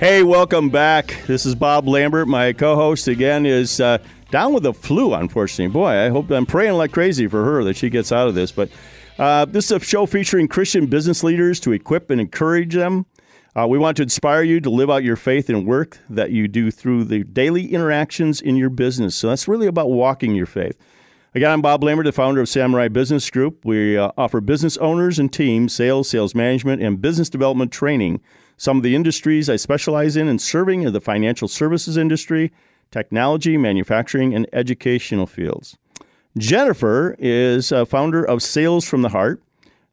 Hey, welcome back. This is Bob Lambert. My co-host again is uh, down with the flu. Unfortunately, boy, I hope I'm praying like crazy for her that she gets out of this. But uh, this is a show featuring Christian business leaders to equip and encourage them. Uh, we want to inspire you to live out your faith in work that you do through the daily interactions in your business. So that's really about walking your faith. Again, I'm Bob Lambert, the founder of Samurai Business Group. We uh, offer business owners and teams sales, sales management, and business development training some of the industries I specialize in and serving are the financial services industry, technology, manufacturing, and educational fields. Jennifer is a founder of Sales from the Heart,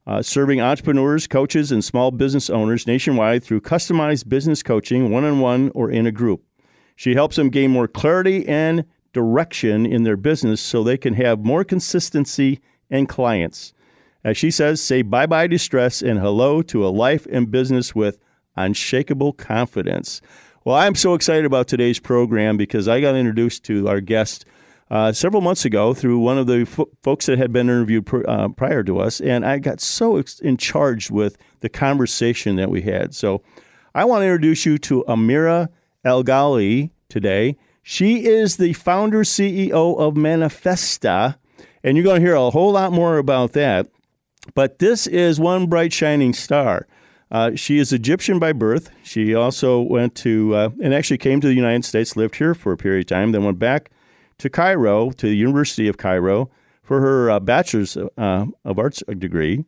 uh, serving entrepreneurs, coaches, and small business owners nationwide through customized business coaching, one on one or in a group. She helps them gain more clarity and direction in their business so they can have more consistency and clients. As she says, say bye bye to stress and hello to a life and business with unshakable confidence. Well, I'm so excited about today's program because I got introduced to our guest uh, several months ago through one of the fo- folks that had been interviewed pr- uh, prior to us, and I got so ex- in charge with the conversation that we had. So I want to introduce you to Amira El Ghali today. She is the founder CEO of Manifesta, and you're going to hear a whole lot more about that. But this is one bright shining star. Uh, she is Egyptian by birth. She also went to, uh, and actually came to the United States, lived here for a period of time, then went back to Cairo, to the University of Cairo, for her uh, bachelor's uh, of arts degree,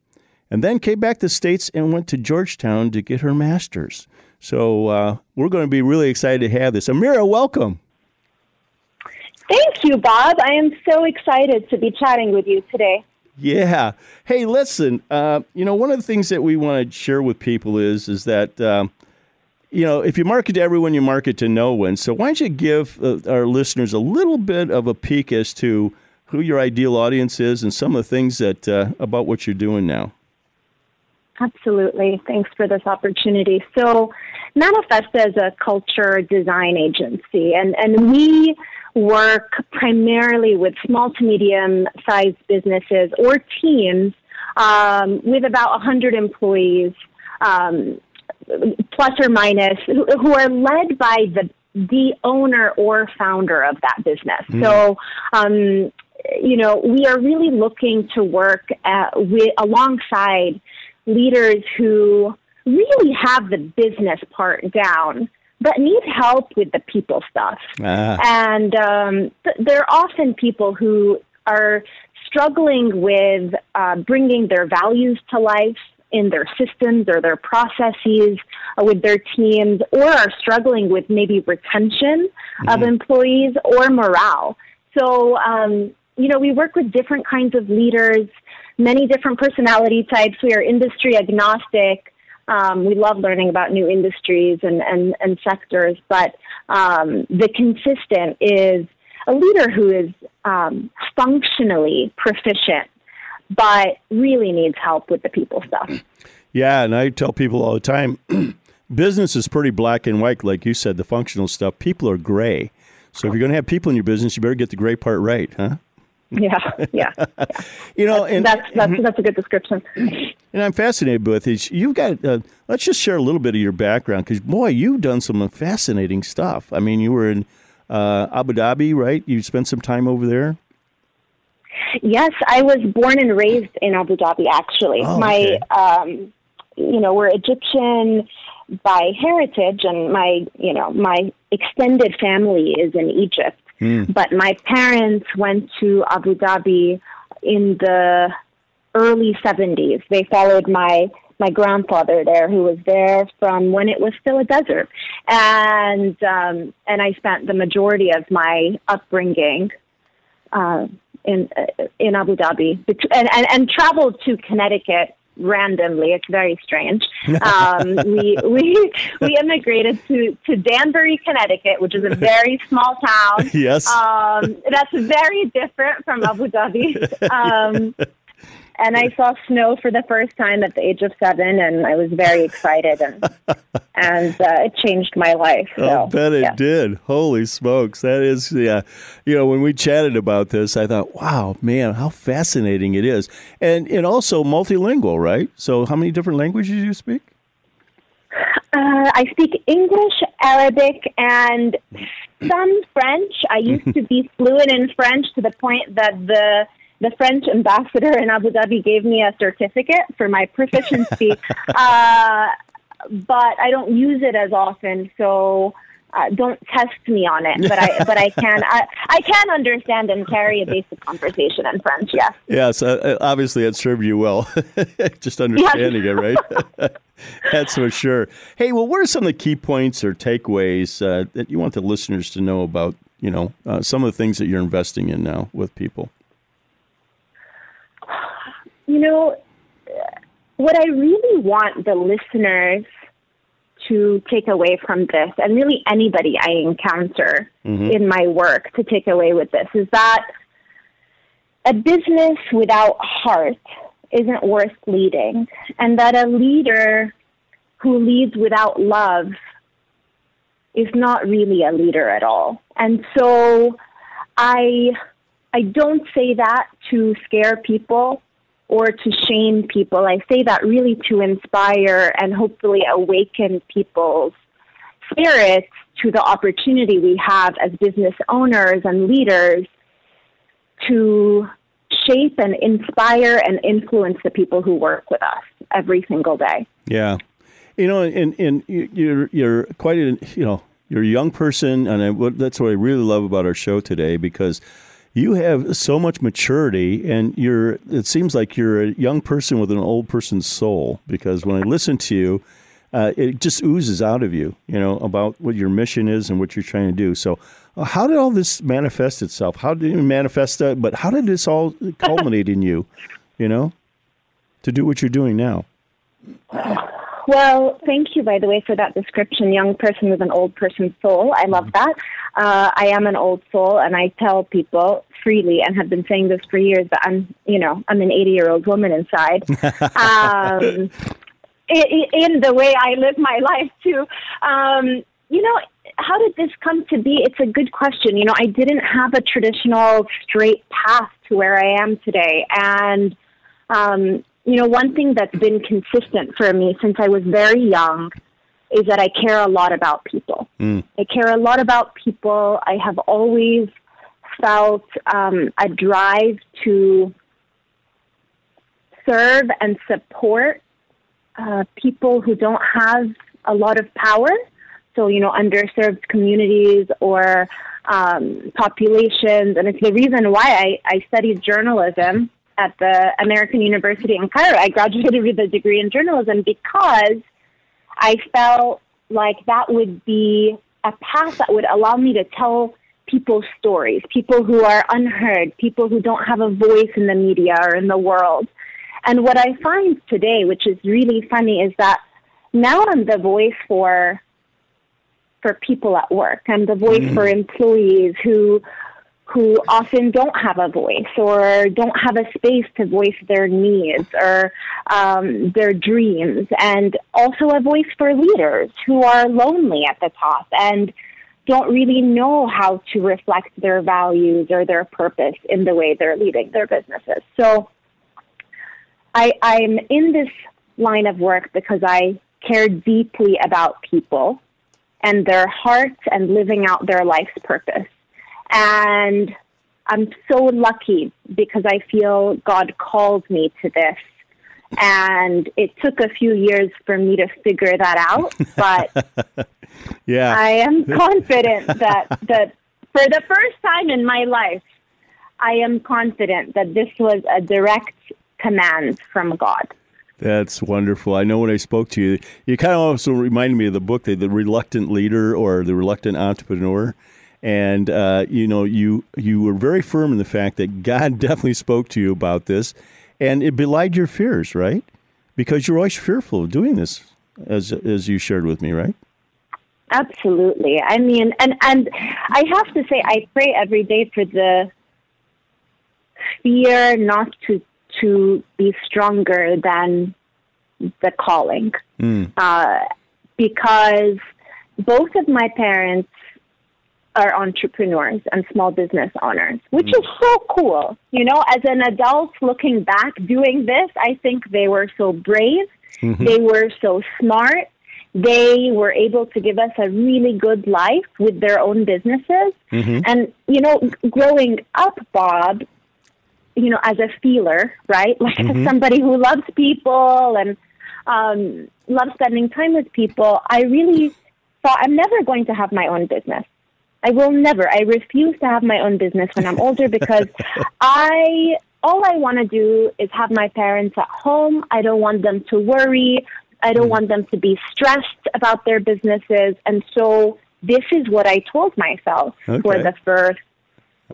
and then came back to the States and went to Georgetown to get her master's. So uh, we're going to be really excited to have this. Amira, welcome. Thank you, Bob. I am so excited to be chatting with you today. Yeah. Hey, listen. Uh, you know, one of the things that we want to share with people is is that um, you know if you market to everyone, you market to no one. So why don't you give uh, our listeners a little bit of a peek as to who your ideal audience is and some of the things that uh, about what you're doing now. Absolutely. Thanks for this opportunity. So, Manifesta is a culture design agency, and and we work primarily with small to medium sized businesses or teams um, with about 100 employees, um, plus or minus, who, who, are led by the the owner or founder of that business. Mm. So, um, you know, we are really looking to work at, with, alongside leaders who really have the business part down but need help with the people stuff. Ah. And um, th- they're often people who are struggling with uh, bringing their values to life in their systems or their processes uh, with their teams, or are struggling with maybe retention mm-hmm. of employees or morale. So, um, you know, we work with different kinds of leaders, many different personality types. We are industry agnostic. Um, we love learning about new industries and, and, and sectors, but um, the consistent is a leader who is um, functionally proficient, but really needs help with the people stuff. Yeah, and I tell people all the time business is pretty black and white, like you said, the functional stuff. People are gray. So if you're going to have people in your business, you better get the gray part right, huh? Yeah, yeah. yeah. you know, and that's that's that's a good description. And I'm fascinated with is you've got. Uh, let's just share a little bit of your background because boy, you've done some fascinating stuff. I mean, you were in uh, Abu Dhabi, right? You spent some time over there. Yes, I was born and raised in Abu Dhabi. Actually, oh, my okay. um, you know we're Egyptian by heritage, and my you know my extended family is in Egypt. Mm. But my parents went to Abu Dhabi in the early 70s. They followed my my grandfather there, who was there from when it was still a desert, and um, and I spent the majority of my upbringing uh, in uh, in Abu Dhabi, and, and and traveled to Connecticut randomly. It's very strange. Um, we we we immigrated to to Danbury, Connecticut, which is a very small town. Yes. Um, that's very different from Abu Dhabi. Um, and I saw snow for the first time at the age of seven, and I was very excited, and and uh, it changed my life. So, I'll bet it yeah. did. Holy smokes. That is, yeah. You know, when we chatted about this, I thought, wow, man, how fascinating it is. And, and also multilingual, right? So, how many different languages do you speak? Uh, I speak English, Arabic, and some French. I used to be fluent in French to the point that the the French ambassador in Abu Dhabi gave me a certificate for my proficiency. uh, but I don't use it as often, so uh, don't test me on it. But I but I can I, I can understand and carry a basic conversation in French. Yes. Yes, uh, obviously it served you well. Just understanding it, right? That's for sure. Hey, well, what are some of the key points or takeaways uh, that you want the listeners to know about? You know, uh, some of the things that you're investing in now with people. You know, what I really want the listeners to take away from this, and really anybody I encounter Mm-hmm. in my work to take away with this, is that a business without heart isn't worth leading, and that a leader who leads without love is not really a leader at all. And so I I don't say that to scare people or to shame people. I say that really to inspire and hopefully awaken people's spirits to the opportunity we have as business owners and leaders to shape and inspire and influence the people who work with us every single day. Yeah, you know, and and you- you're you're quite a you know you're a young person, and I, that's what I really love about our show today because you have so much maturity, and you're. It seems like you're a young person with an old person's soul because when I listen to you. Uh, it just oozes out of you, you know, about what your mission is and what you're trying to do. So, uh, how did all this manifest itself? How did it manifest that? But how did this all culminate in you, you know, to do what you're doing now? Well, thank you, by the way, for that description. Young person with an old person's soul. I love that. Uh, I am an old soul, and I tell people freely, and have been saying this for years, that I'm, you know, I'm an 80 year old woman inside. um, in the way I live my life, too. Um, you know, how did this come to be? It's a good question. You know, I didn't have a traditional straight path to where I am today. And, um, you know, one thing that's been consistent for me since I was very young is that I care a lot about people. I care a lot about people. I have always felt um, a drive to serve and support uh, people who don't have a lot of power. So, you know, underserved communities or um, populations. And it's the reason why I, I studied journalism at the American University in Cairo. I graduated with a degree in journalism because I felt like that would be a path that would allow me to tell people's stories, people who are unheard, people who don't have a voice in the media or in the world. And what I find today, which is really funny, is that now I'm the voice for for people at work. I'm the voice mm. for employees who who often don't have a voice or don't have a space to voice their needs or um, their dreams, and also a voice for leaders who are lonely at the top and don't really know how to reflect their values or their purpose in the way they're leading their businesses. So I, I'm in this line of work because I care deeply about people and their hearts and living out their life's purpose. And I'm so lucky because I feel God called me to this. And it took a few years for me to figure that out, but Yeah. I am confident that that for the first time in my life, I am confident that this was a direct command from God. That's wonderful. I know when I spoke to you, you kind of also reminded me of the book, The, the Reluctant Leader or The Reluctant Entrepreneur. And uh, you know, you you were very firm in the fact that God definitely spoke to you about this, and it belied your fears, right? because you're always fearful of doing this, as as you shared with me, right? Absolutely. I mean, and and I have to say, I pray every day for the fear not to to be stronger than the calling, mm. uh, because both of my parents are entrepreneurs and small business owners, which mm. is so cool. You know, as an adult looking back doing this, I think they were so brave. Mm-hmm. They were so smart. They were able to give us a really good life with their own businesses. Mm-hmm. And, you know, growing up, Bob, you know, as a feeler, right? Like mm-hmm. somebody who loves people and um, loves spending time with people, I really thought I'm never going to have my own business. I will never. I refuse to have my own business when I'm older because I all I want to do is have my parents at home. I don't want them to worry. I don't mm. want them to be stressed about their businesses. And so this is what I told myself okay. for the first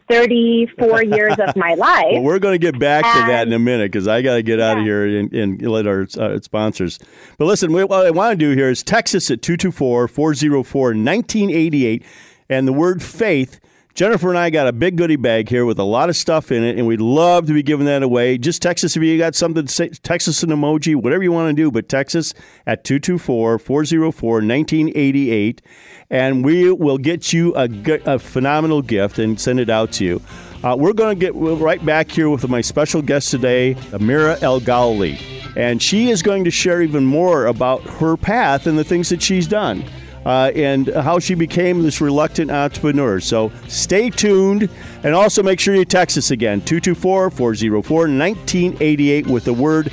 34 years of my life. Well, we're going to get back and, to that in a minute because I got to get yeah. out of here and, and let our uh, sponsors. But listen, what I want to do here is text us at 224 404 1988 and the word faith. Jennifer and I got a big goodie bag here with a lot of stuff in it, and we'd love to be giving that away. Just text us if you got something to say, text us an emoji, whatever you want to do, but text us at 224 404 1988, and we will get you a, a, phenomenal gift and send it out to you. Uh, we're going to get right back here with my special guest today, Amira El Ghali, and she is going to share even more about her path and the things that she's done uh, and how she became this reluctant entrepreneur. So stay tuned and also make sure you text us again 224 404 1988 with the word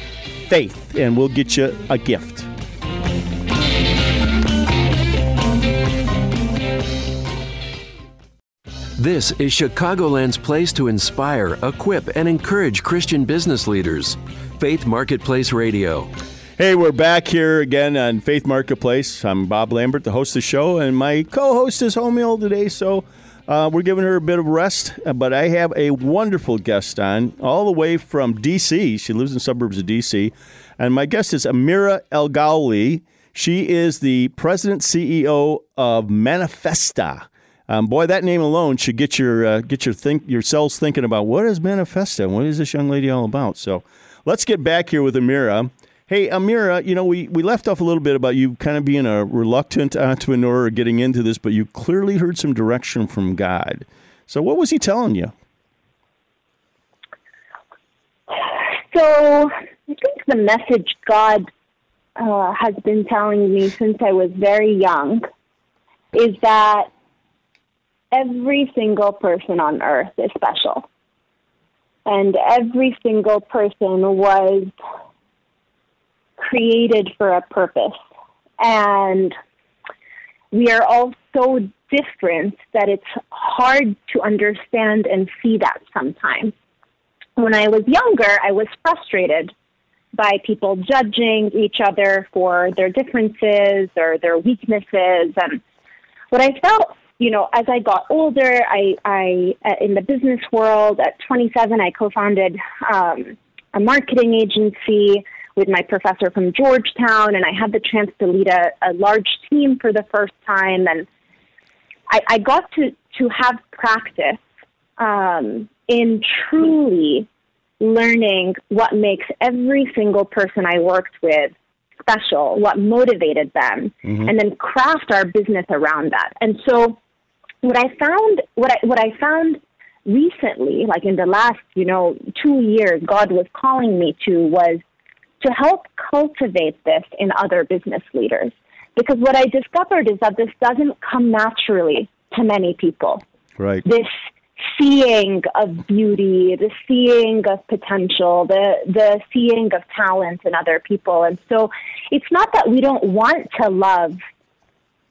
faith, and we'll get you a gift. This is Chicagoland's place to inspire, equip, and encourage Christian business leaders. Faith Marketplace Radio. Hey, we're back here again on Faith Marketplace. I'm Bob Lambert, the host of the show, and my co host is home ill today, so uh, we're giving her a bit of rest. But I have a wonderful guest on, all the way from D.C. She lives in suburbs of D.C., and my guest is Amira El Ghali. She is the president CEO of Manifesta. Um, boy, that name alone should get your uh, get your think yourselves thinking about what is Manifesta. What is this young lady all about? So, let's get back here with Amira. Hey, Amira, you know, we, we left off a little bit about you kind of being a reluctant entrepreneur getting into this, but you clearly heard some direction from God. So, what was He telling you? So, I think the message God uh, has been telling me since I was very young is that every single person on earth is special. And every single person was created for a purpose. And we are all so different that it's hard to understand and see that sometimes. When I was younger, I was frustrated by people judging each other for their differences or their weaknesses. And what I felt, you know, as I got older, I, I uh, in the business world at 27, I co-founded um, a marketing agency with my professor from Georgetown, and I had the chance to lead a, a large team for the first time, and I, I got to to have practice um, in truly learning what makes every single person I worked with special, what motivated them, mm-hmm. and then craft our business around that. And so, what I found, what I what I found recently, like in the last, you know, two years, God was calling me to was to help cultivate this in other business leaders. Because what I discovered is that this doesn't come naturally to many people. Right. This seeing of beauty, the seeing of potential, the the seeing of talent in other people. And so it's not that we don't want to love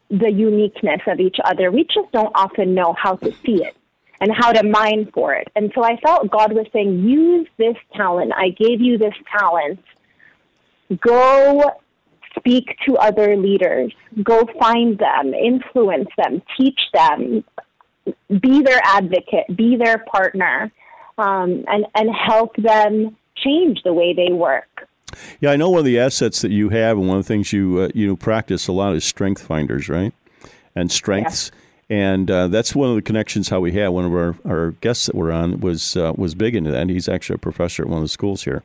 the uniqueness of each other. We just don't often know how to see it and how to mine for it. And so I felt God was saying, use this talent. I gave you this talent go speak to other leaders, go find them, influence them, teach them, be their advocate, be their partner, um, and, and help them change the way they work. Yeah, I know one of the assets that you have, and one of the things you uh, you practice a lot is strength finders, right? And strengths, yeah. and uh, that's one of the connections how we had. One of our, our guests that were on was uh, was big into that. He's actually a professor at one of the schools here,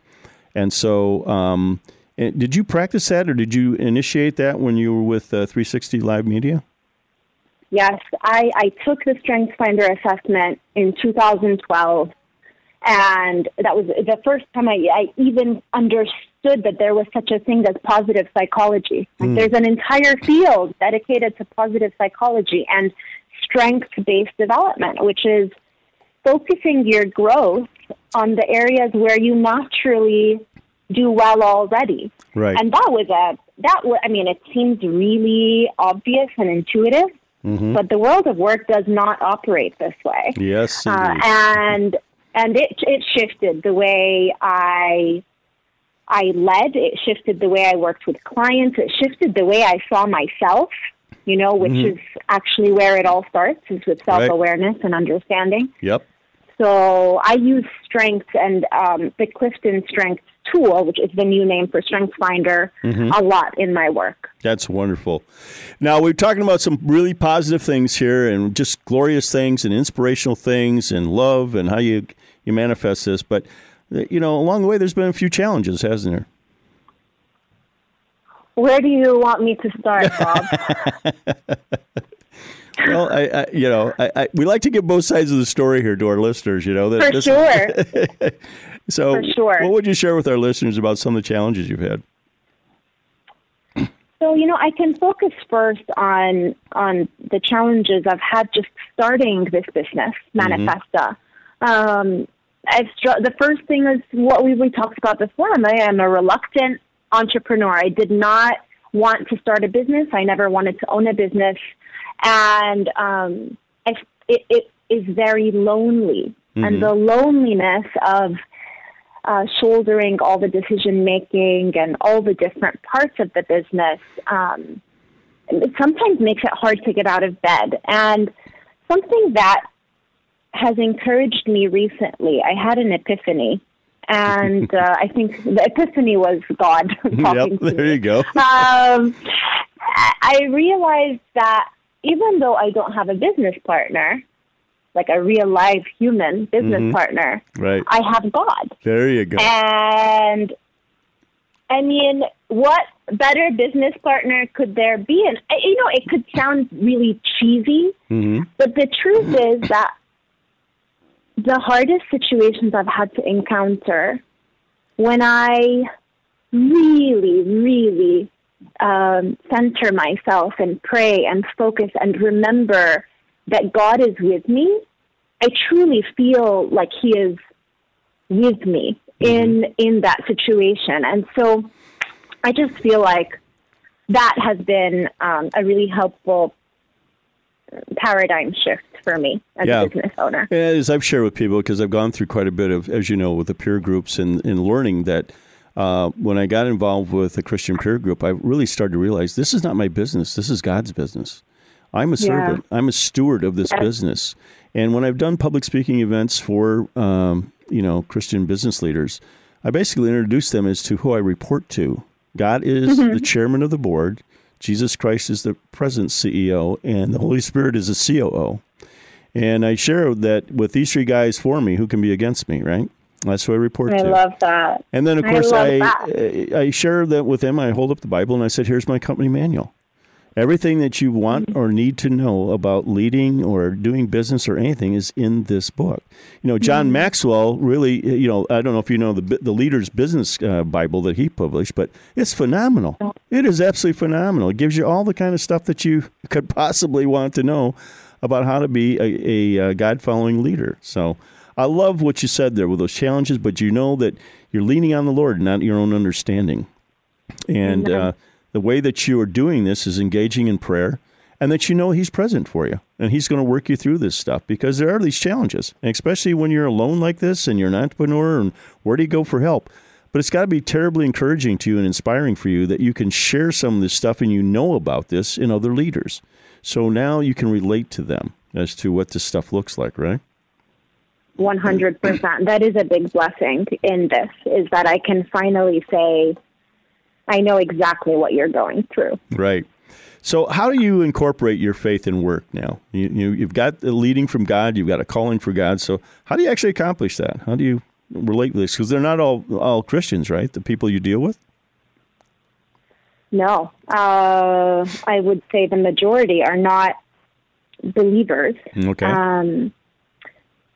and so. Um, did you practice that, or did you initiate that when you were with uh, 360 Live Media? Yes, I, I took the Strength Finder assessment in 2012 and that was the first time I, I even understood that there was such a thing as positive psychology. Like mm. There's an entire field dedicated to positive psychology and strength based development, which is focusing your growth on the areas where you naturally do well already. Right. And that was a that was I mean it seems really obvious and intuitive, mm-hmm. but the world of work does not operate this way. Yes. Uh, and and it it shifted the way I I led. It shifted the way I worked with clients. It shifted the way I saw myself. You know, which mm-hmm. is actually where it all starts is with self awareness right. and understanding. Yep. So I use strengths and um, the Clifton Strengths tool, which is the new name for Strength Finder, mm-hmm. a lot in my work. That's wonderful. Now we're talking about some really positive things here, and just glorious things, and inspirational things, and love, and how you you manifest this. But you know, along the way, there's been a few challenges, hasn't there? Where do you want me to start, Bob? well, I, I, you know, I, I, we like to give both sides of the story here to our listeners. You know, that for this, sure. so, sure. what would you share with our listeners about some of the challenges you've had? So, you know, I can focus first on on the challenges I've had just starting this business, mm-hmm. Manifesta. Mm-hmm. Um, I've str- the first thing is what we, we talked about before. I am a reluctant entrepreneur. I did not want to start a business. I never wanted to own a business and um, it, it is very lonely. Mm-hmm. And the loneliness of uh, shouldering all the decision making and all the different parts of the business um, it sometimes makes it hard to get out of bed. And something that has encouraged me recently, I had an epiphany. And uh, I think the epiphany was God talking yep, to me. There you go. um, I realized that even though I don't have a business partner, like a real live human business mm-hmm. partner, right. I have God. There you go. And I mean, what better business partner could there be? And you know, it could sound really cheesy, mm-hmm. but the truth is that the hardest situations I've had to encounter when I really, really um, center myself and pray and focus and remember that God is with me, I truly feel like He is with me mm-hmm. in in that situation, and so I just feel like that has been um, a really helpful paradigm shift for me as yeah. a business owner. As I've shared with people, because I've gone through quite a bit of, as you know, with the peer groups and, and learning that uh, when I got involved with a Christian peer group, I really started to realize this is not my business. This is God's business. I'm a servant. Yeah. I'm a steward of this business. And when I've done public speaking events for um, you know Christian business leaders, I basically introduce them as to who I report to. God is mm-hmm. the chairman of the board. Jesus Christ is the present CEO, and the Holy Spirit is the COO. And I share that with these three guys for me, who can be against me, right? That's what I report I to. I love that. And then, of course, I I, I, share that with them. I hold up the Bible and I said, "Here's my company manual. Everything that you want mm-hmm. or need to know about leading or doing business or anything is in this book." You know, John mm-hmm. Maxwell really, you know, I don't know if you know the the Leader's Business uh, Bible that he published, but it's phenomenal. It is absolutely phenomenal. It gives you all the kind of stuff that you could possibly want to know about how to be a, a, a God following leader. So. I love what you said there with those challenges, but you know that you're leaning on the Lord, not your own understanding. And uh, the way that you are doing this is engaging in prayer and that you know He's present for you and He's going to work you through this stuff because there are these challenges, and especially when you're alone like this and you're an entrepreneur and where do you go for help? But it's got to be terribly encouraging to you and inspiring for you that you can share some of this stuff and you know about this in other leaders. So now you can relate to them as to what this stuff looks like, right? 100%. That is a big blessing in this, is that I can finally say, I know exactly what you're going through. Right. So, how do you incorporate your faith in work now? You, you, you've got the leading from God, you've got a calling for God. So, how do you actually accomplish that? How do you relate with this? Because they're not all, all Christians, right? The people you deal with? No. Uh, I would say the majority are not believers. Okay. Um,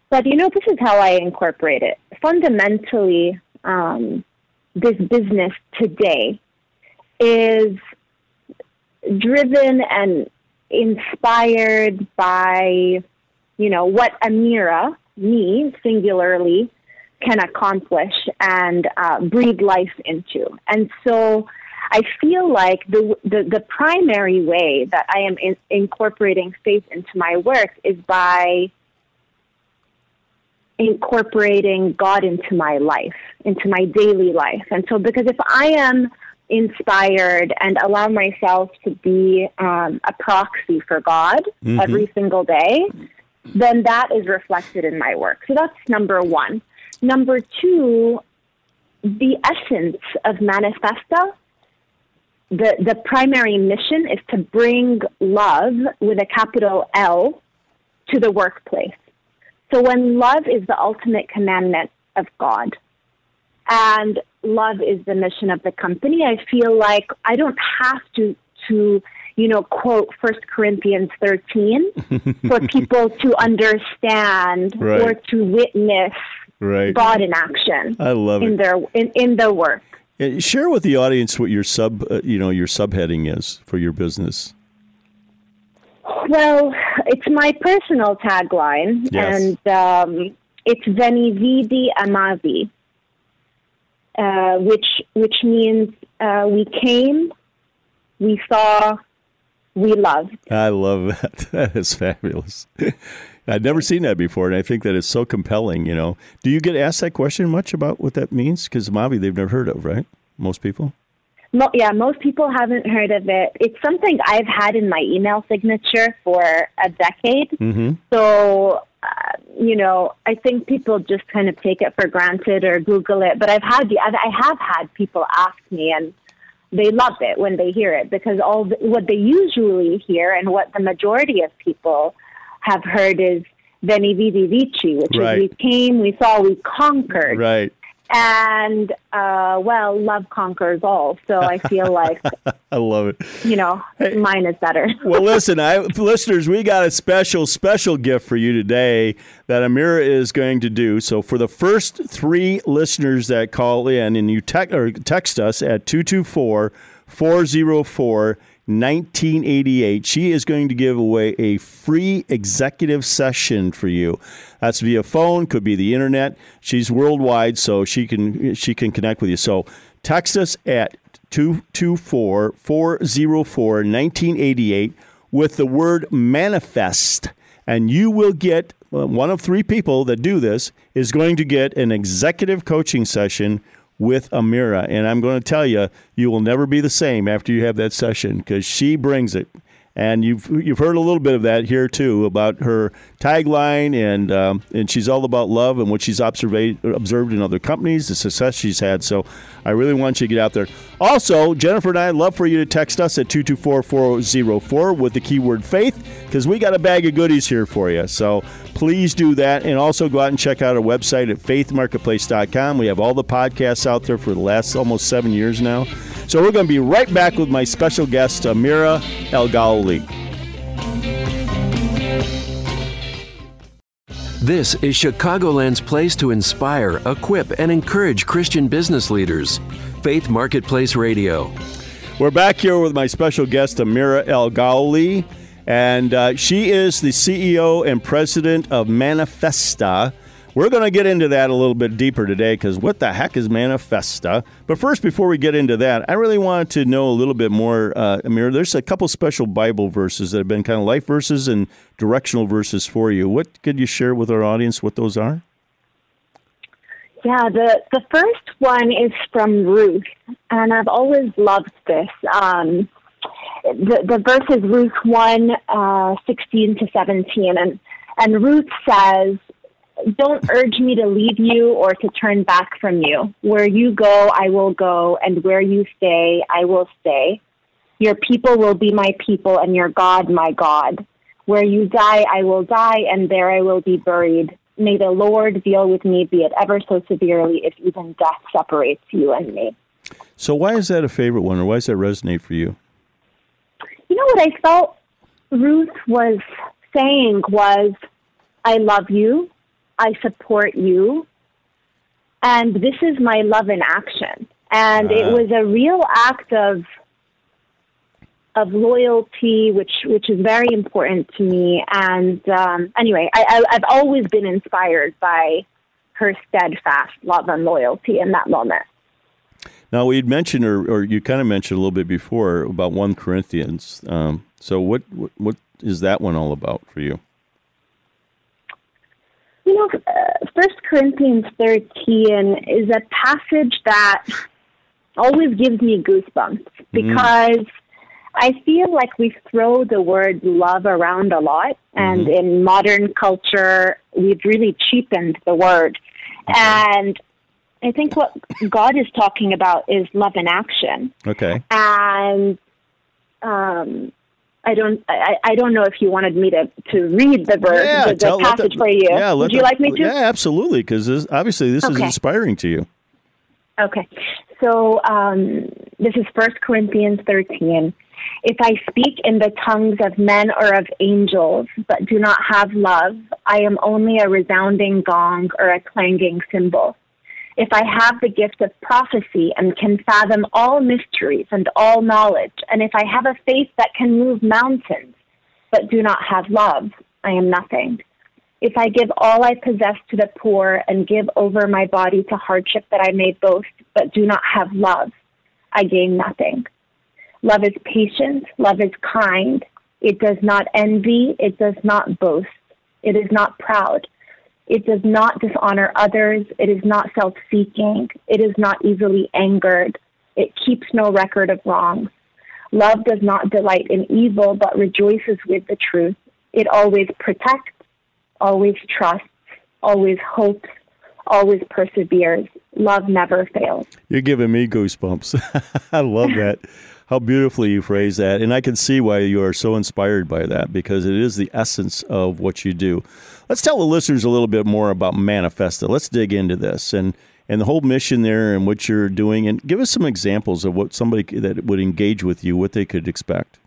but you know, this is how I incorporate it. Fundamentally, um, this business today is driven and inspired by, you know, what Amira, me singularly, can accomplish and uh, breathe life into. And so I feel like the, the, the primary way that I am in, incorporating faith into my work is by incorporating God into my life, into my daily life. And so, because if I am inspired and allow myself to be um, a proxy for God mm-hmm. every single day, then that is reflected in my work. So that's number one. Number two, the essence of Manifesta, the, the primary mission is to bring love with a capital L to the workplace. So when love is the ultimate commandment of God and love is the mission of the company, I feel like I don't have to to you know quote First Corinthians thirteen for people to understand right. or to witness right. God in action. I love in it. their in, in their work. share with the audience what your sub uh, you know your subheading is for your business. Well, it's my personal tagline, yes. and um, it's Veni Vidi Amavi, uh, which which means uh, we came, we saw, we loved. I love that. That is fabulous. I'd never seen that before, and I think that is so compelling. You know, do you get asked that question much about what that means? Because Mavi, they've never heard of, right? Most people. Mo- yeah, most people haven't heard of it. It's something I've had in my email signature for a decade. Mm-hmm. So, uh, you know, I think people just kind of take it for granted or Google it. But I've had the, I have had people ask me, and they love it when they hear it because all the, what they usually hear and what the majority of people have heard is Veni Vidi Vici, which right. is we came, we saw, we conquered. Right and uh, well, love conquers all. So I feel like I love it. You know, hey, mine is better. well, listen, I, listeners, we got a special, special gift for you today that Amira is going to do. So for the first three listeners that call in, and you te- or text us at 224 404 1988. She is going to give away a free executive session for you. That's via phone, could be the internet. She's worldwide, so she can she can connect with you. So text us at 224-404-1988 with the word manifest and you will get uh, one of three people that do this is going to get an executive coaching session with Amira. And I'm going to tell you, you will never be the same after you have that session because she brings it. And you've you've heard a little bit of that here too about her tagline, and um, and she's all about love and what she's observed observed in other companies, the success she's had. So I really want you to get out there. Also, Jennifer and I love for you to text us at 224-4004 with the keyword faith because we got a bag of goodies here for you. So please do that, and also go out and check out our website at faithmarketplace.com. We have all the podcasts out there for the last almost seven years now. So we're going to be right back with my special guest, Amira El Galilee. This is Chicagoland's place to inspire, equip, and encourage Christian business leaders. Faith Marketplace Radio. We're back here with my special guest, Amira El Galilee, and uh, she is the CEO and president of Manifesta we're going to get into that a little bit deeper today because what the heck is Manifesta? But first, before we get into that, I really wanted to know a little bit more, uh, Amir. There's a couple special Bible verses that have been kind of life verses and directional verses for you. What could you share with our audience what those are? Yeah, the, the first one is from Ruth, and I've always loved this. Um, the, the verse is Ruth 1 uh, 16 to 17, and, and Ruth says, don't urge me to leave you or to turn back from you. Where you go, I will go, and where you stay, I will stay. Your people will be my people, and your God, my God. Where you die, I will die, and there I will be buried. May the Lord deal with me, be it ever so severely, if even death separates you and me. So, why is that a favorite one, or why does that resonate for you? You know what I felt Ruth was saying was, I love you, I support you, and this is my love in action. And uh, it was a real act of of loyalty, which which is very important to me. And um, anyway, I, I, I've always been inspired by her steadfast love and loyalty in that moment. Now, we'd mentioned, or, or you kind of mentioned a little bit before about 1 Corinthians. Um, so, what, what, what is that one all about for you? You know, uh, First Corinthians 13 is a passage that always gives me goosebumps mm. because mm. I feel like we throw the word love around a lot, and mm-hmm. in modern culture, we've really cheapened the word. Okay. And I think what God is talking about is love in action. Okay. And um, I don't. I, I don't know if you wanted me to, to read the verse, yeah, the, the passage the, for you. Yeah, Would you the, like me to? Yeah, absolutely. Because obviously this okay. is inspiring to you. Okay, so um, this is First Corinthians thirteen. If I speak in the tongues of men or of angels, but do not have love, I am only a resounding gong or a clanging cymbal. If I have the gift of prophecy and can fathom all mysteries and all knowledge, and if I have a faith that can move mountains, but do not have love, I am nothing. If I give all I possess to the poor and give over my body to hardship that I may boast, but do not have love, I gain nothing. Love is patient, love is kind. It does not envy, it does not boast, it is not proud. It does not dishonor others. It is not self seeking. It is not easily angered. It keeps no record of wrongs. Love does not delight in evil, but rejoices with the truth. It always protects, always trusts, always hopes, always perseveres. Love never fails. You're giving me goosebumps. I love that how beautifully you phrase that. And I can see why you are so inspired by that because it is the essence of what you do. Let's tell the listeners a little bit more about Manifesta. Let's dig into this and, and the whole mission there and what you're doing. And give us some examples of what somebody that would engage with you, what they could expect.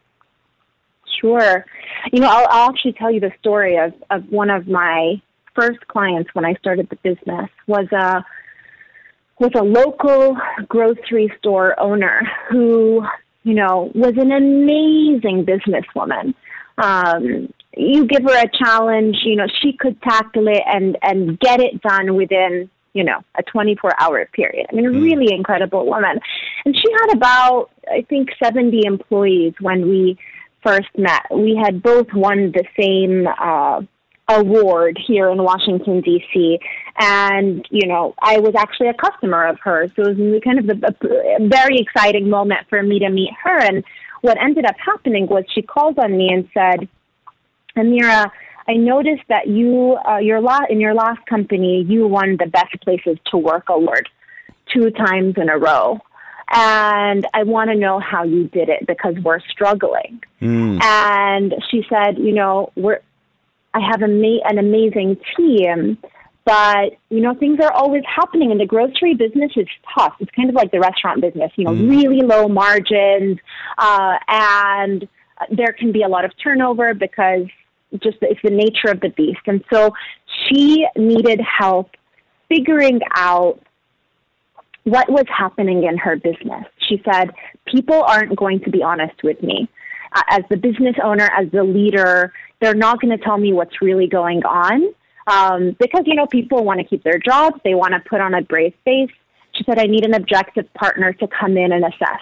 Sure. You know, I'll, I'll actually tell you the story of, of one of my first clients when I started the business was uh, a was a local grocery store owner who you know, was an amazing businesswoman. Um, you give her a challenge, you know, she could tackle it and, and get it done within, you know, a 24 hour period. I mean, a mm. really incredible woman. And she had about, I think, 70 employees when we first met. We had both won the same, uh, award here in Washington D.C. And you know, I was actually a customer of hers, so it was kind of a, a very exciting moment for me to meet her. And what ended up happening was she called on me and said, "Amira." I noticed that you, uh, your la- in your last company, you won the Best Places to Work award two times in a row and I want to know how you did it because we're struggling. Mm. And she said, you know, we're I have a ma- an amazing team, but you know things are always happening and the grocery business is tough. It's kind of like the restaurant business you know mm. really low margins uh, and there can be a lot of turnover because just it's the nature of the beast. And so she needed help figuring out what was happening in her business. She said people aren't going to be honest with me. Uh, as the business owner as the leader they're not going to tell me what's really going on um, because, you know, people want to keep their jobs. They want to put on a brave face. She said, I need an objective partner to come in and assess.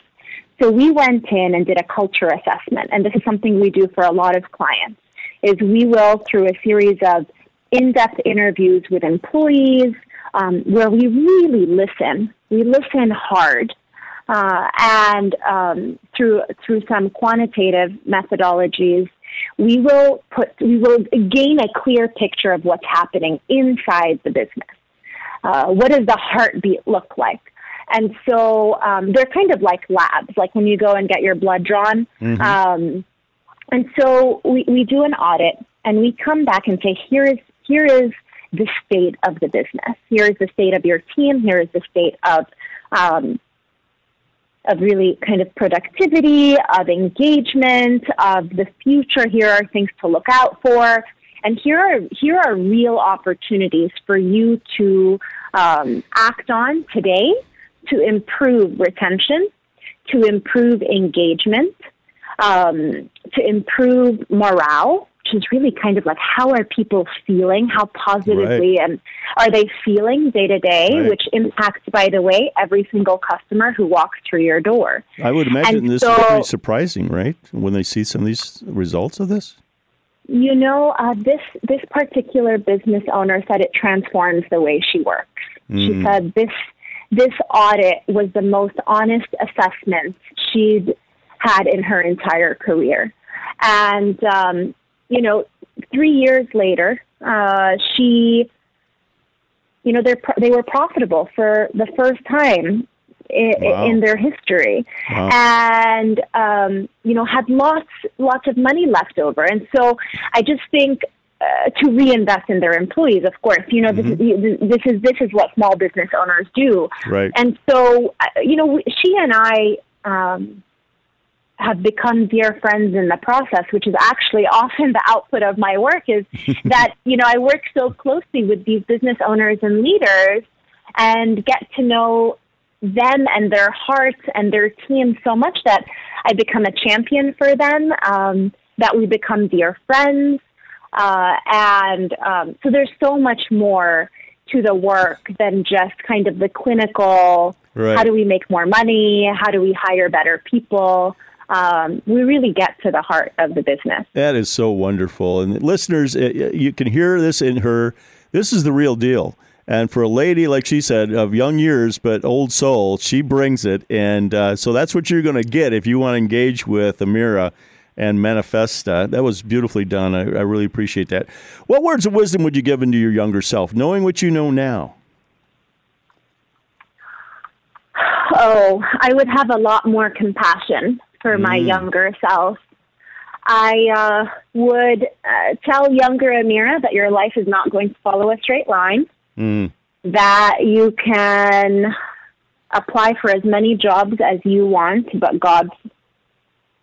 So we went in and did a culture assessment. And this is something we do for a lot of clients is we will, through a series of in-depth interviews with employees, um, where we really listen. We listen hard. Uh, and um, through through some quantitative methodologies, we will put we will gain a clear picture of what's happening inside the business. Uh, what does the heartbeat look like? And so um, they're kind of like labs, like when you go and get your blood drawn. Mm-hmm. Um, and so we, we do an audit and we come back and say, here is here is the state of the business. Here is the state of your team. Here is the state of um, of really kind of productivity, of engagement, of the future. Here are things to look out for, and here are here are real opportunities for you to um, act on today to improve retention, to improve engagement, um, to improve morale, which is really kind of like how are people feeling, how positively right. and are they feeling day to day, which impacts, by the way, every single customer who walks through your door. I would imagine and this so, is pretty surprising, right? When they see some of these results of this. You know, uh, this this particular business owner said it transforms the way she works. Mm. She said this this audit was the most honest assessment she'd had in her entire career. And, um, you know, three years later, uh, she, you know, they're they were profitable for the first time in, wow. in their history, wow. and um, you know had lots lots of money left over. And so I just think uh, to reinvest in their employees. Of course, you know this, mm-hmm. is, this is this is what small business owners do. Right. And so, uh, you know, she and I um, have become dear friends in the process, which is actually often the output of my work. Is that you know I work so closely with these business owners and leaders, and get to know them and their hearts and their team so much that I become a champion for them. Um, that we become dear friends uh, and um, so there's so much more to the work than just kind of the clinical right. how do we make more money? How do we hire better people? Um, we really get to the heart of the business. That is so wonderful. And listeners, you can hear this in her. This is the real deal. And for a lady, like she said, of young years but old soul, she brings it. And uh, so that's what you're going to get if you want to engage with Amira and Manifesta. That was beautifully done. I, I really appreciate that. What words of wisdom would you give into your younger self, knowing what you know now? Oh, I would have a lot more compassion for my mm. younger self. I uh, would uh, tell younger Amira that your life is not going to follow a straight line, mm. that you can apply for as many jobs as you want, but God's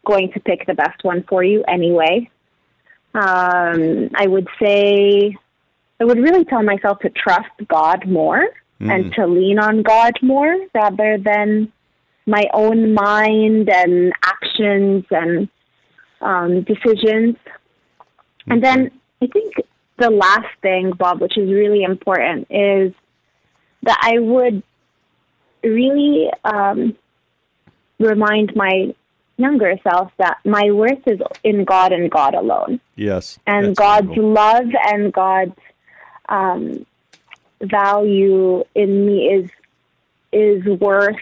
going to pick the best one for you anyway. Um, I would say I would really tell myself to trust God more mm. and to lean on God more rather than my own mind and actions and um, decisions. And then I think the last thing, Bob, which is really important, is that I would really um, remind my younger self that my worth is in God and God alone. Yes. And God's love and God's um, value in me is is worth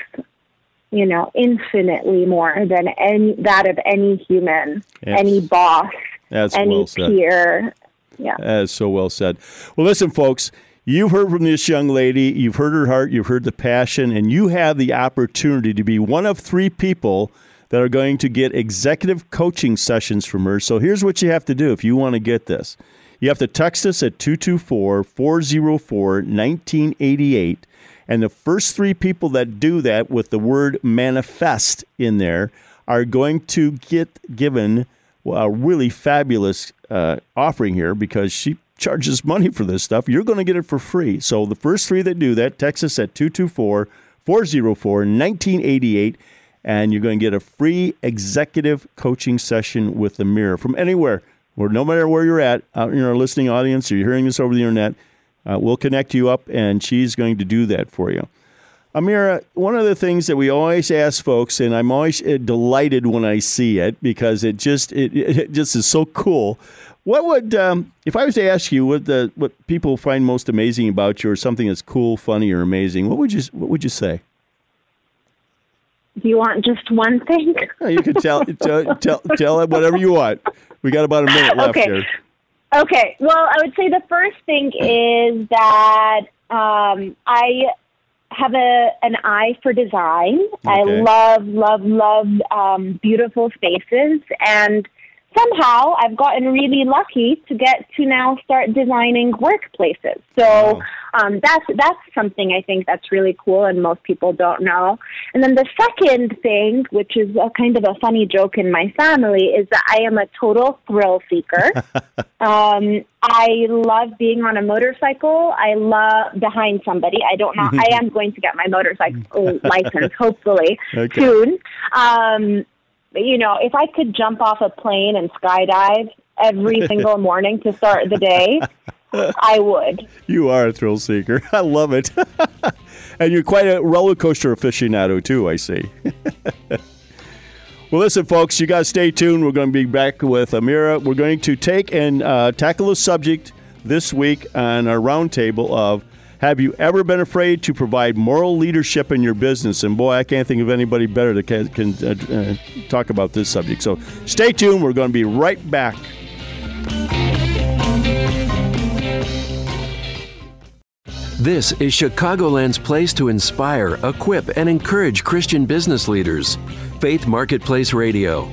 you know infinitely more than any that of any human, yes. any boss, That's any well peer. Yeah. That is so well said. Well, listen, folks. You've heard from this young lady. You've heard her heart. You've heard the passion, and you have the opportunity to be one of three people that are going to get executive coaching sessions from her. So here's what you have to do if you want to get this. You have to text us at 224 404 1988. And the first three people that do that with the word manifest in there are going to get given a really fabulous uh, offering here because she charges money for this stuff. You're going to get it for free. So the first three that do that, text us at 224 404 1988 and you're going to get a free executive coaching session with the mirror from anywhere, or no matter where you're at, out in our listening audience, or you're hearing this over the internet. Uh, we'll connect you up, and she's going to do that for you. Amira, one of the things that we always ask folks, and I'm always uh, delighted when I see it because it just it, it just is so cool. What would um, if I was to ask you what the what people find most amazing about you, or something that's cool, funny, or amazing? What would you what would you say? Do you want just one thing? you can tell, tell, tell, tell it whatever you want. We got about a minute left okay. here. Okay. Well, I would say the first thing is that um, I have a an eye for design. I love, love, love um, beautiful spaces, and somehow I've gotten really lucky to get to now start designing workplaces. So um, that's that's something I think that's really cool, and most people don't know. And then the second thing, which is a kind of a funny joke in my family, is that I am a total thrill seeker. um, I love being on a motorcycle. I love behind somebody. I don't know. I am going to get my motorcycle license hopefully Okay. soon. Um, you know, if I could jump off a plane and skydive every single morning to start the day, I would. You are a thrill seeker. I love it. and you're quite a roller coaster aficionado, too, I see. well, listen, folks, you got to stay tuned. We're going to be back with Amira. We're going to take and uh, tackle a subject this week on our roundtable of have you ever been afraid to provide moral leadership in your business? And boy, I can't think of anybody better that can, can uh, uh, talk about this subject. So stay tuned. We're going to be right back. This is Chicagoland's place to inspire, equip, and encourage Christian business leaders. Faith Marketplace Radio.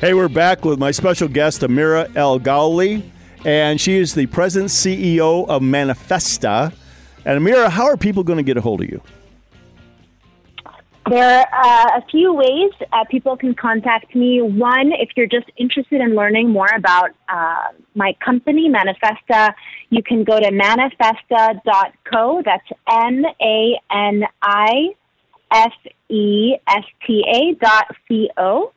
Hey, we're back with my special guest, Amira El Ghali, and she is the present CEO of Manifesta. And Amira, how are people going to get a hold of you? There are uh, a few ways uh, people can contact me. One, if you're just interested in learning more about uh, my company, Manifesta, you can go to manifesta.co. That's M A N I F E S T A dot C O.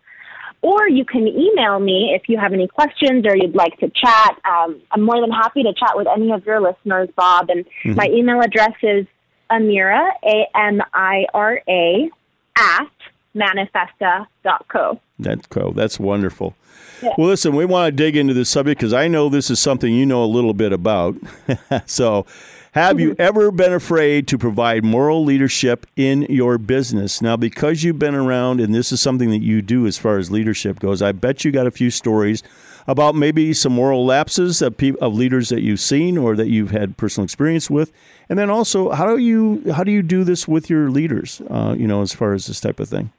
Or you can email me if you have any questions or you'd like to chat. Um, I'm more than happy to chat with any of your listeners, Bob. And my email address is Amira, A M I R A, at manifesta.co. That's cool. That's wonderful. Well, listen, we want to dig into this subject because I know this is something you know a little bit about. so, have you ever been afraid to provide moral leadership in your business? Now, because you've been around and this is something that you do as far as leadership goes, I bet you got a few stories about maybe some moral lapses of, peop of leaders that you've seen or that you've had personal experience with. And then also, how do you how do you do this with your leaders? Uh, you know, as far as this type of thing.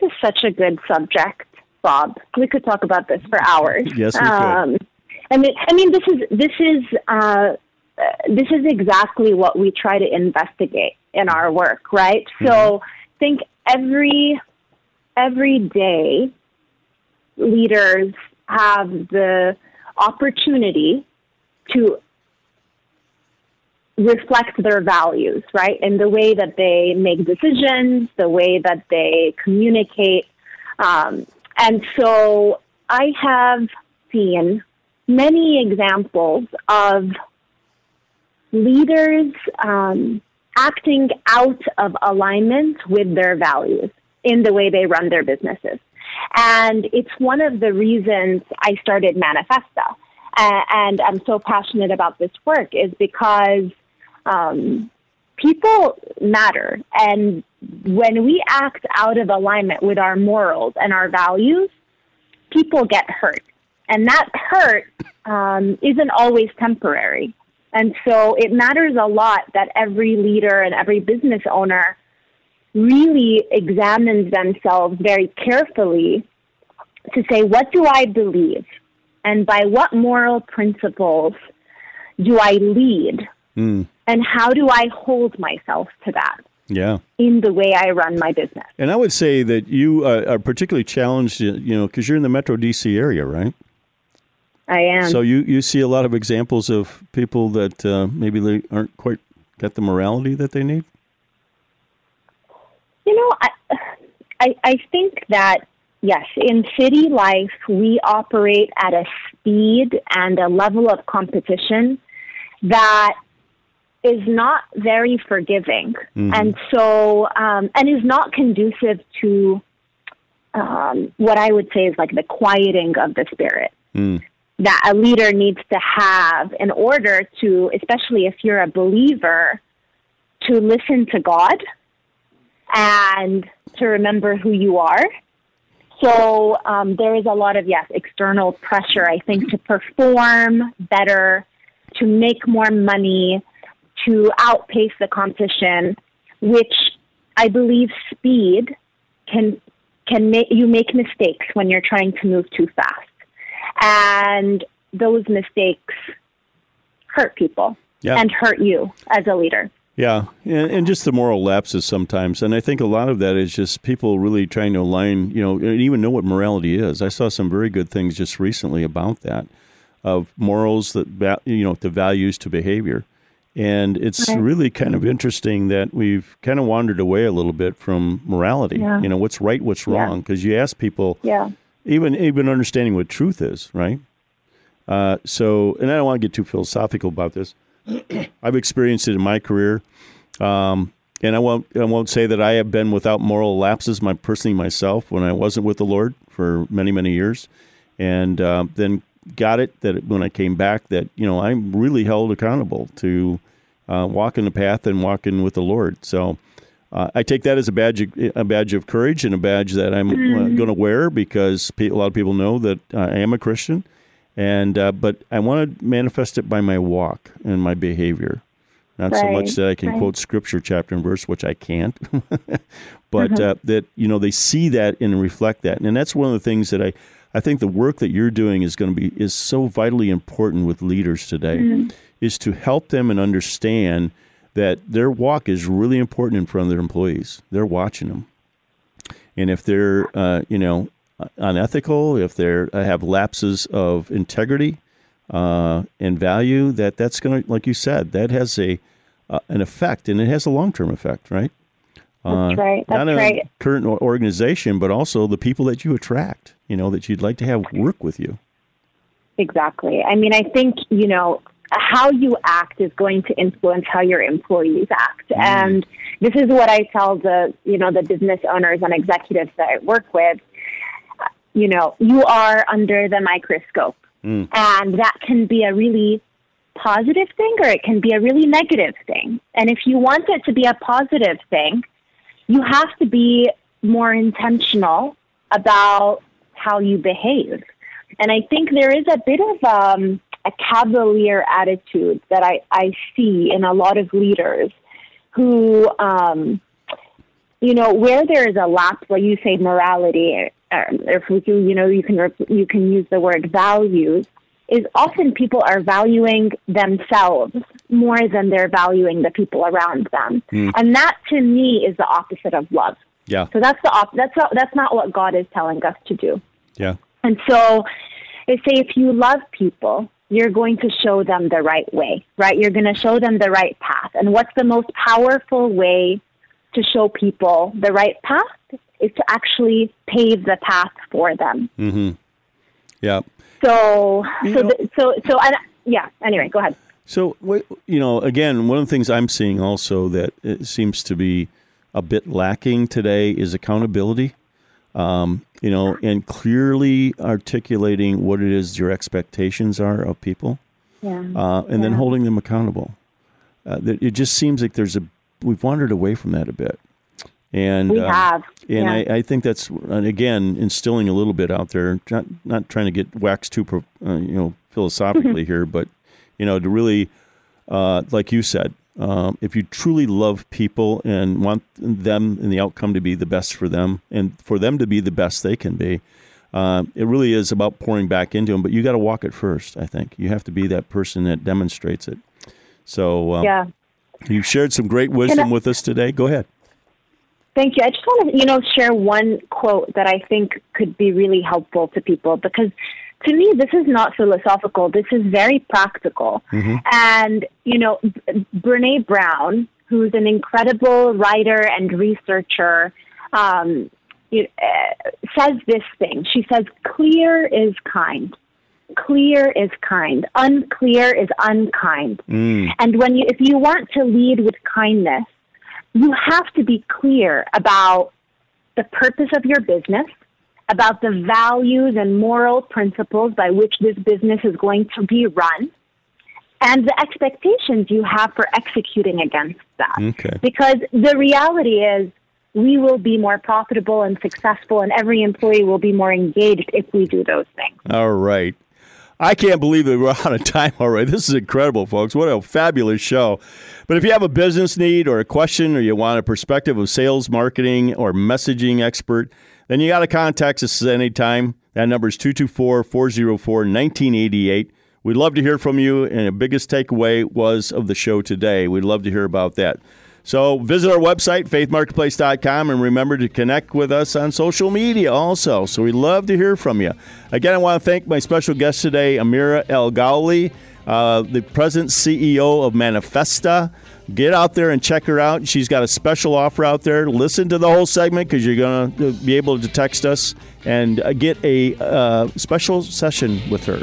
This is such a good subject, Bob. We could talk about this for hours. Yes, we could. I mean, I mean, this is this is uh, this is exactly what we try to investigate in our work, right? So, think every every day, leaders have the opportunity to reflect their values, right? In the way that they make decisions, the way that they communicate. Um, and so I have seen many examples of leaders um, acting out of alignment with their values in the way they run their businesses. And it's one of the reasons I started Manifesta. And I'm so passionate about this work is because um, people matter. And when we act out of alignment with our morals and our values, people get hurt. And that hurt um, isn't always temporary. And so it matters a lot that every leader and every business owner really examines themselves very carefully to say, what do I believe? And by what moral principles do I lead? Mm, And how do I hold myself to that yeah. in the way I run my business? And I would say that you uh, are particularly challenged, you know, because you're in the Metro DC area, right? I am. So you, you see a lot of examples of people that uh, maybe they aren't quite got the morality that they need. You know, I, I, I think that, yes, in city life, we operate at a speed and a level of competition that is not very forgiving. And so, um, and is not conducive to um, what I would say is like the quieting of the spirit. That a leader needs to have in order to, especially if you're a believer, to listen to God and to remember who you are. So um, there is a lot of, yes, external pressure, I think, to perform better, to make more money, to outpace the competition, which I believe speed can can make you make mistakes when you're trying to move too fast. And those mistakes hurt people Yeah. and hurt you as a leader. Yeah, and, and just the moral lapses sometimes, and I think a lot of that is just people really trying to align, you know, and even know what morality is. I saw some very good things just recently about that, of morals that you know, the values to behavior, and it's Right. really kind of interesting that we've kind of wandered away a little bit from morality. Yeah. You know, what's right, what's wrong, because you ask people, Yeah. Even even understanding what truth is, right? Uh, so, and I don't want to get too philosophical about this. I've experienced it in my career, um, and I won't I won't say that I have been without moral lapses. My personally myself, when I wasn't with the Lord for many many years, and uh, then got it that when I came back, that you know I'm really held accountable to uh, walking the path and walking with the Lord. So. Uh, I take that as a badge, of, a badge of courage, and a badge that I'm uh, going to wear because pe- a lot of people know that I am a Christian, and uh, but I want to manifest it by my walk and my behavior, not so much that I can right. quote scripture chapter and verse, which I can't, but Mm-hmm. uh, that you know they see that and reflect that, and that's one of the things that I. I think the work that you're doing is going to be is so vitally important with leaders today, Mm-hmm. is to help them and understand that their walk is really important in front of their employees. They're watching them, and if they're uh, you know unethical, if they have lapses of integrity uh, and value, that that's going to, like you said, that has a uh, an effect, and it has a long term effect, right? That's right. That's Not right. current organization, but also the people that you attract. You know that you'd like to have work with you. Exactly. I mean, I think, you know, how you act is going to influence how your employees act. And this is what I tell the, you know, the business owners and executives that I work with. You know, you are under the microscope. And that can be a really positive thing or it can be a really negative thing. And if you want it to be a positive thing, you have to be more intentional about how you behave. And I think there is a bit of um, a cavalier attitude that I, I see in a lot of leaders who, um, you know, where there is a lapse, like you say, morality, uh, if we do, you know, you can you can use the word values. Is often people are valuing themselves more than they're valuing the people around them, and that to me is the opposite of love. Yeah, So that's the op- that's not, that's not what God is telling us to do. yeah, And so they say if you love people, you're going to show them the right way, right? You're going to show them the right path. And what's the most powerful way to show people the right path is to actually pave the path for them. Mm-hmm. yeah. So, You so, the, so, so, I, yeah. Anyway, go ahead. So, you know, again, one of the things I'm seeing also that it seems to be a bit lacking today is accountability. Um, you know, and clearly articulating what it is your expectations are of people, Yeah. uh, and then holding them accountable. Uh, that it just seems like there's a we've wandered away from that a bit, and we um, have. and yeah. I, I think that's again instilling a little bit out there, not not trying to get waxed too pro- uh, you know philosophically here, but you know to really, uh, like you said, um, if you truly love people and want them and the outcome to be the best for them, and for them to be the best they can be, uh, it really is about pouring back into them. But you got to walk it first. I think you have to be that person that demonstrates it. So um, yeah. you've shared some great wisdom I- with us today. Go ahead. Thank you. I just want to, you know, share one quote that I think could be really helpful to people because to me, this is not philosophical. This is very practical. And, you know, B- Brene Brown, who's an incredible writer and researcher, um, you- uh, says this thing. She says, clear is kind. Clear is kind. Unclear is unkind. And when you, if you want to lead with kindness, you have to be clear about the purpose of your business, about the values and moral principles by which this business is going to be run, and the expectations you have for executing against that. Okay. Because the reality is, we will be more profitable and successful, and every employee will be more engaged if we do those things. All right. I can't believe that we're out of time already. This is incredible, folks. What a fabulous show. But if you have a business need or a question or you want a perspective of sales, marketing, or messaging expert, then you got to contact us anytime. That number is 224 404 1988. We'd love to hear from you, and the biggest takeaway was of the show today. We'd love to hear about that. So visit our website, faithmarketplace.com, and remember to connect with us on social media also. So we'd love to hear from you. Again, I want to thank my special guest today, Amira El Ghali, uh, the present CEO of Manifesta. Get out there and check her out. She's got a special offer out there. Listen to the whole segment because you're going to be able to text us and uh, get a uh, special session with her.